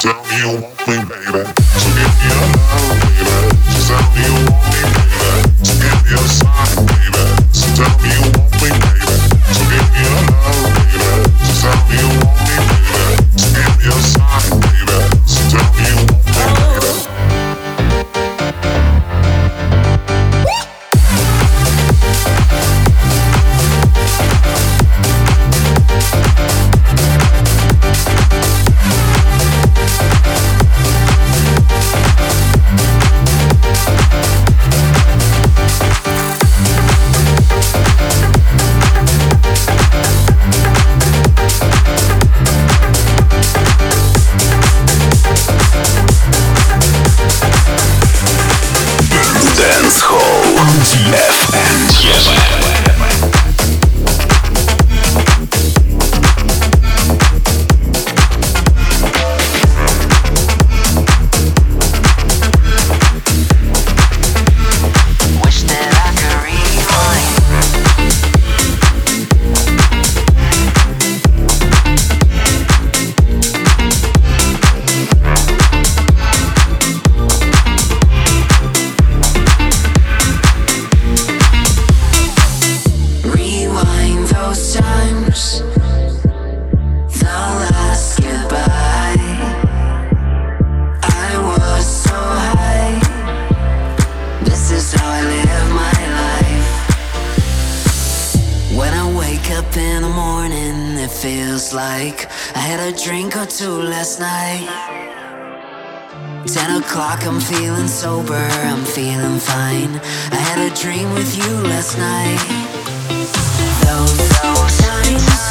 tell me you want me, baby. So give me a love. I'm feeling fine. I had a dream with you last night. Those, those times.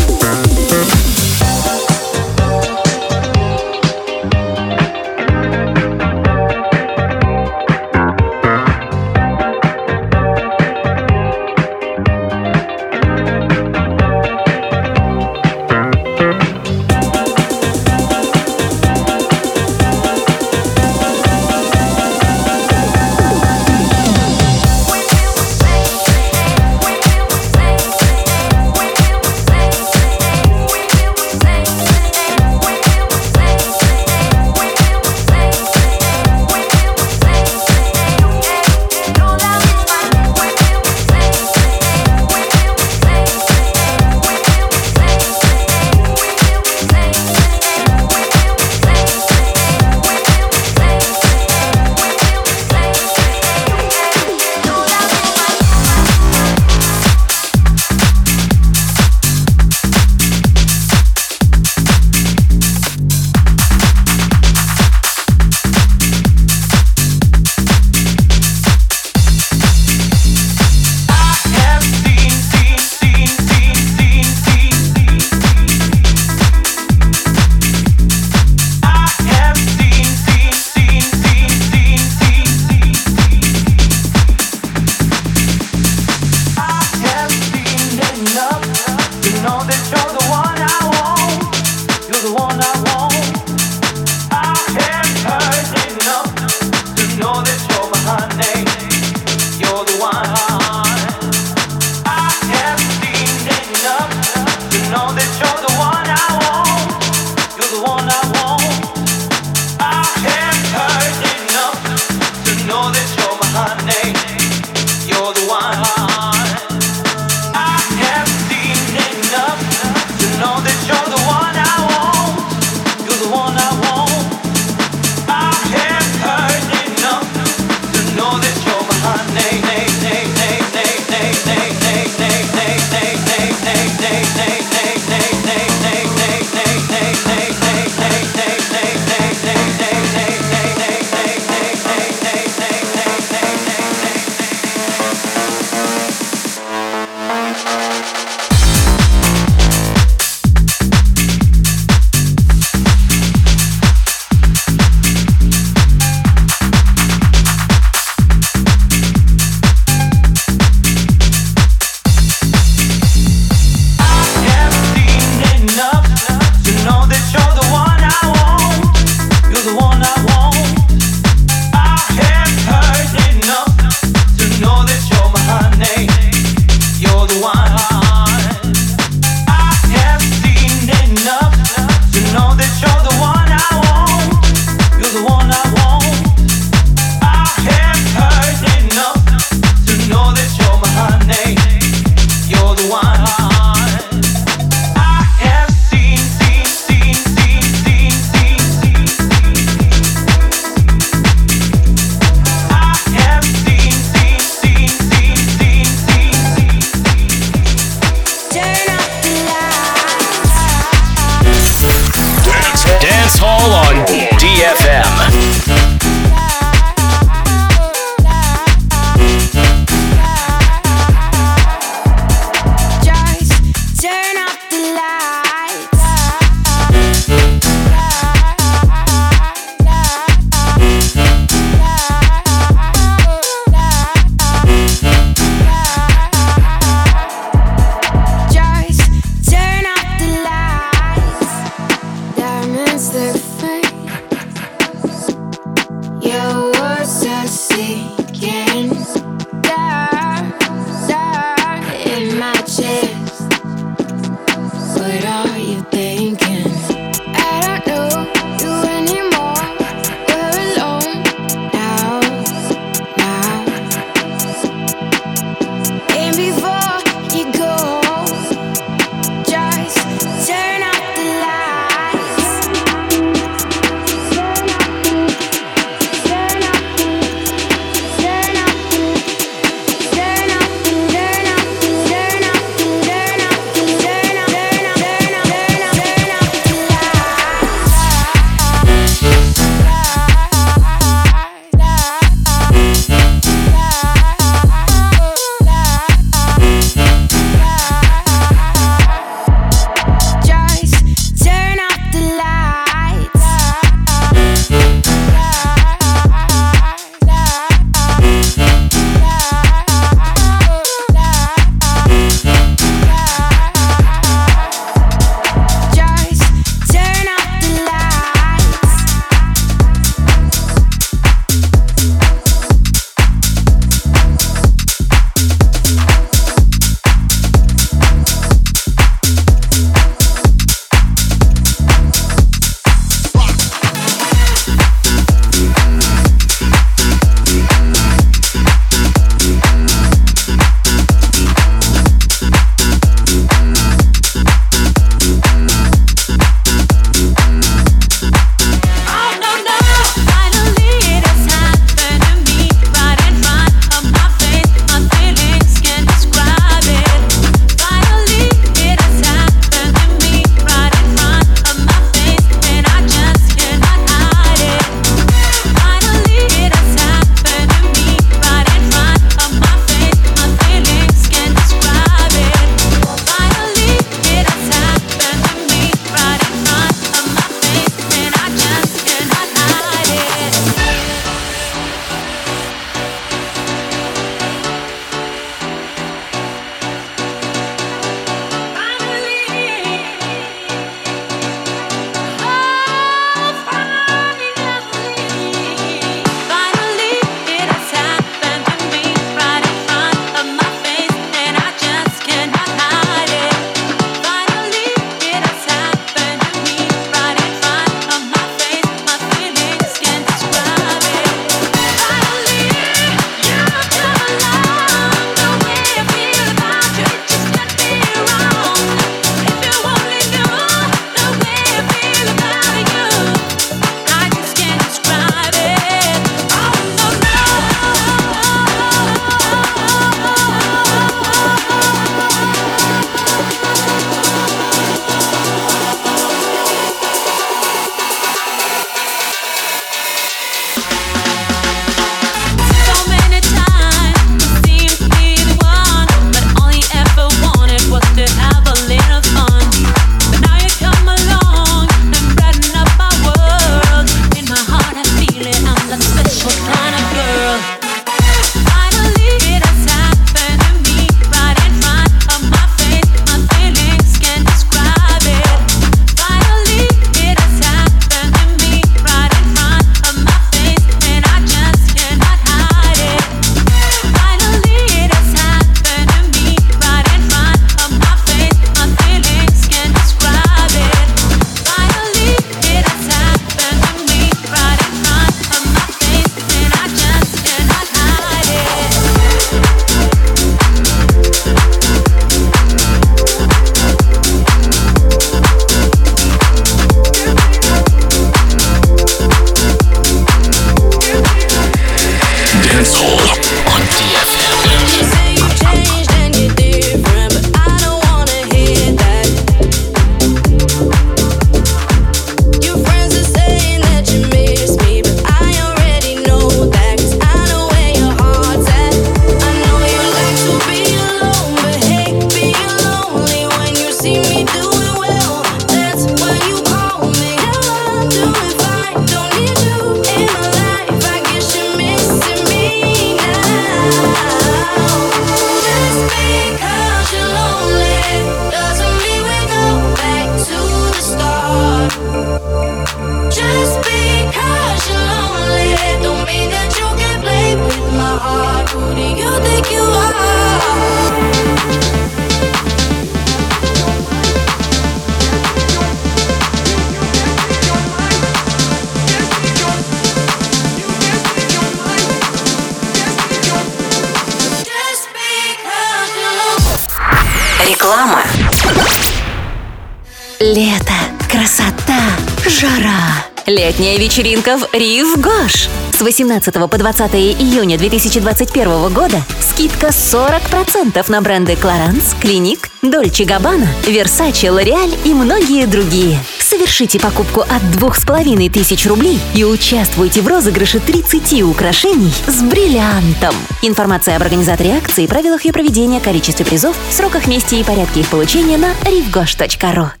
Летняя вечеринка в Рив Гош. С 18 по 20 июня 2021 года скидка 40% на бренды Clarins, Clinique, Dolce Gabbana, Versace, L'Oreal и многие другие. Совершите покупку от 2500 рублей и участвуйте в розыгрыше 30 украшений с бриллиантом. Информация об организаторе акции, правилах ее проведения, количестве призов, сроках, месте и порядке их получения на rivgosh.ru.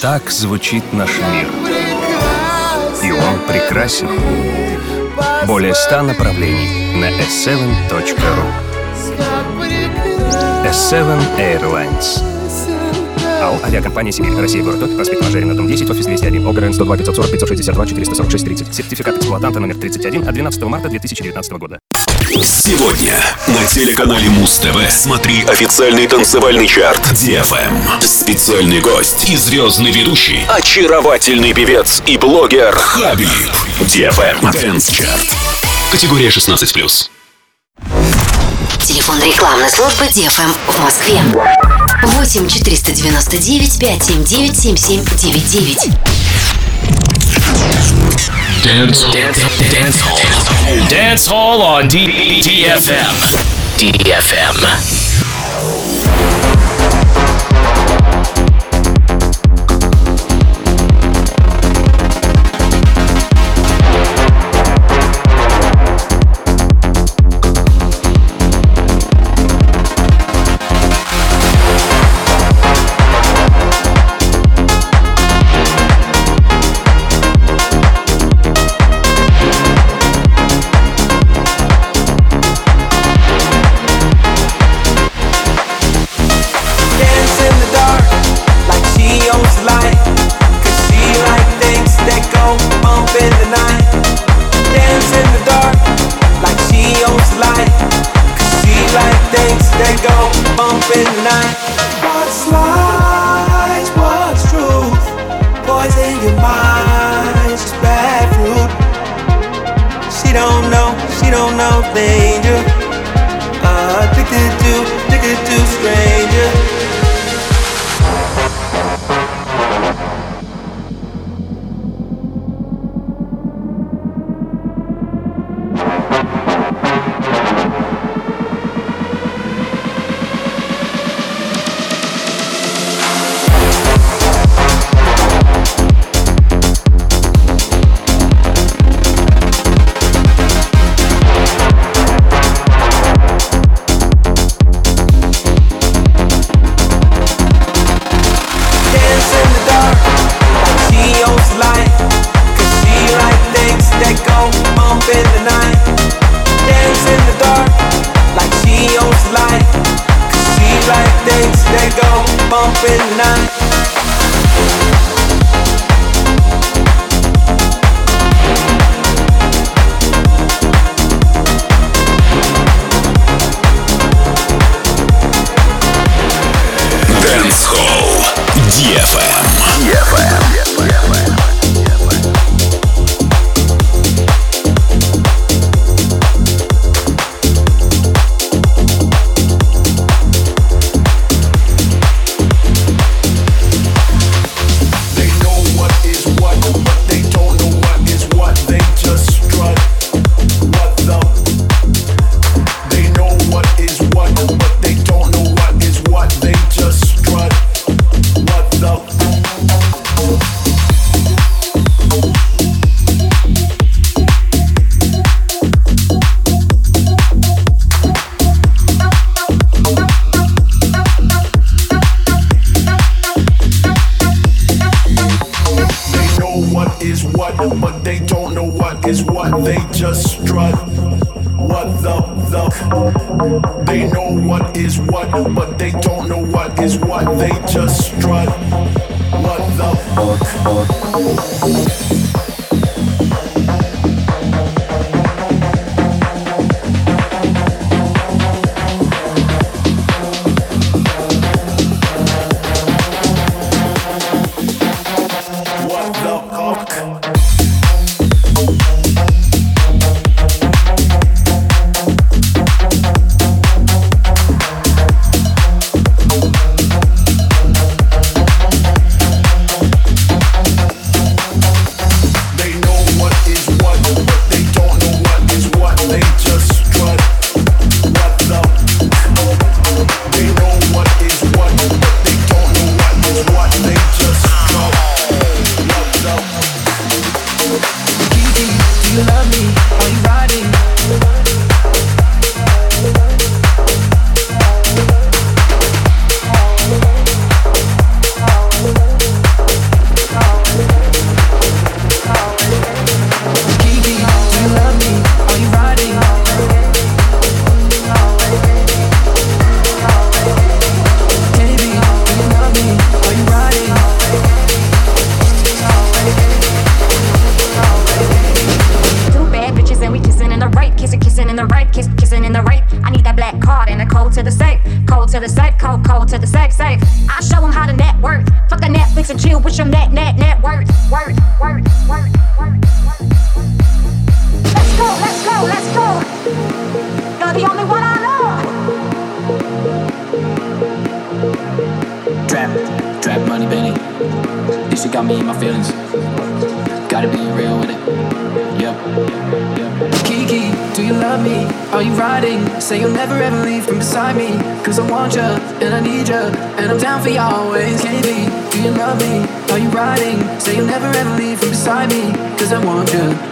Так звучит наш мир. И он прекрасен. Более ста направлений на s7.ru S7 Airlines. АО «Авиакомпания Сибирь». Россия, город Топь, проспект Мажерина, дом 10, офис 201, ОГРН 102 540 562 446 30. Сертификат эксплуатанта номер 31 от 12 марта 2019 года. Сегодня на телеканале Муз-ТВ смотри официальный танцевальный чарт DFM. Специальный гость и звездный ведущий, очаровательный певец и блогер Хабиб. DFM Dance Chart. Категория 16+. Телефон рекламной службы DFM в Москве. 8 499 579 7799. Dance, dance, dance hall. Dance hall on D- DFM. DFM. for you always. Can it be? Do you love me? Are you riding? Say you'll never ever leave from beside me. Cause I want you.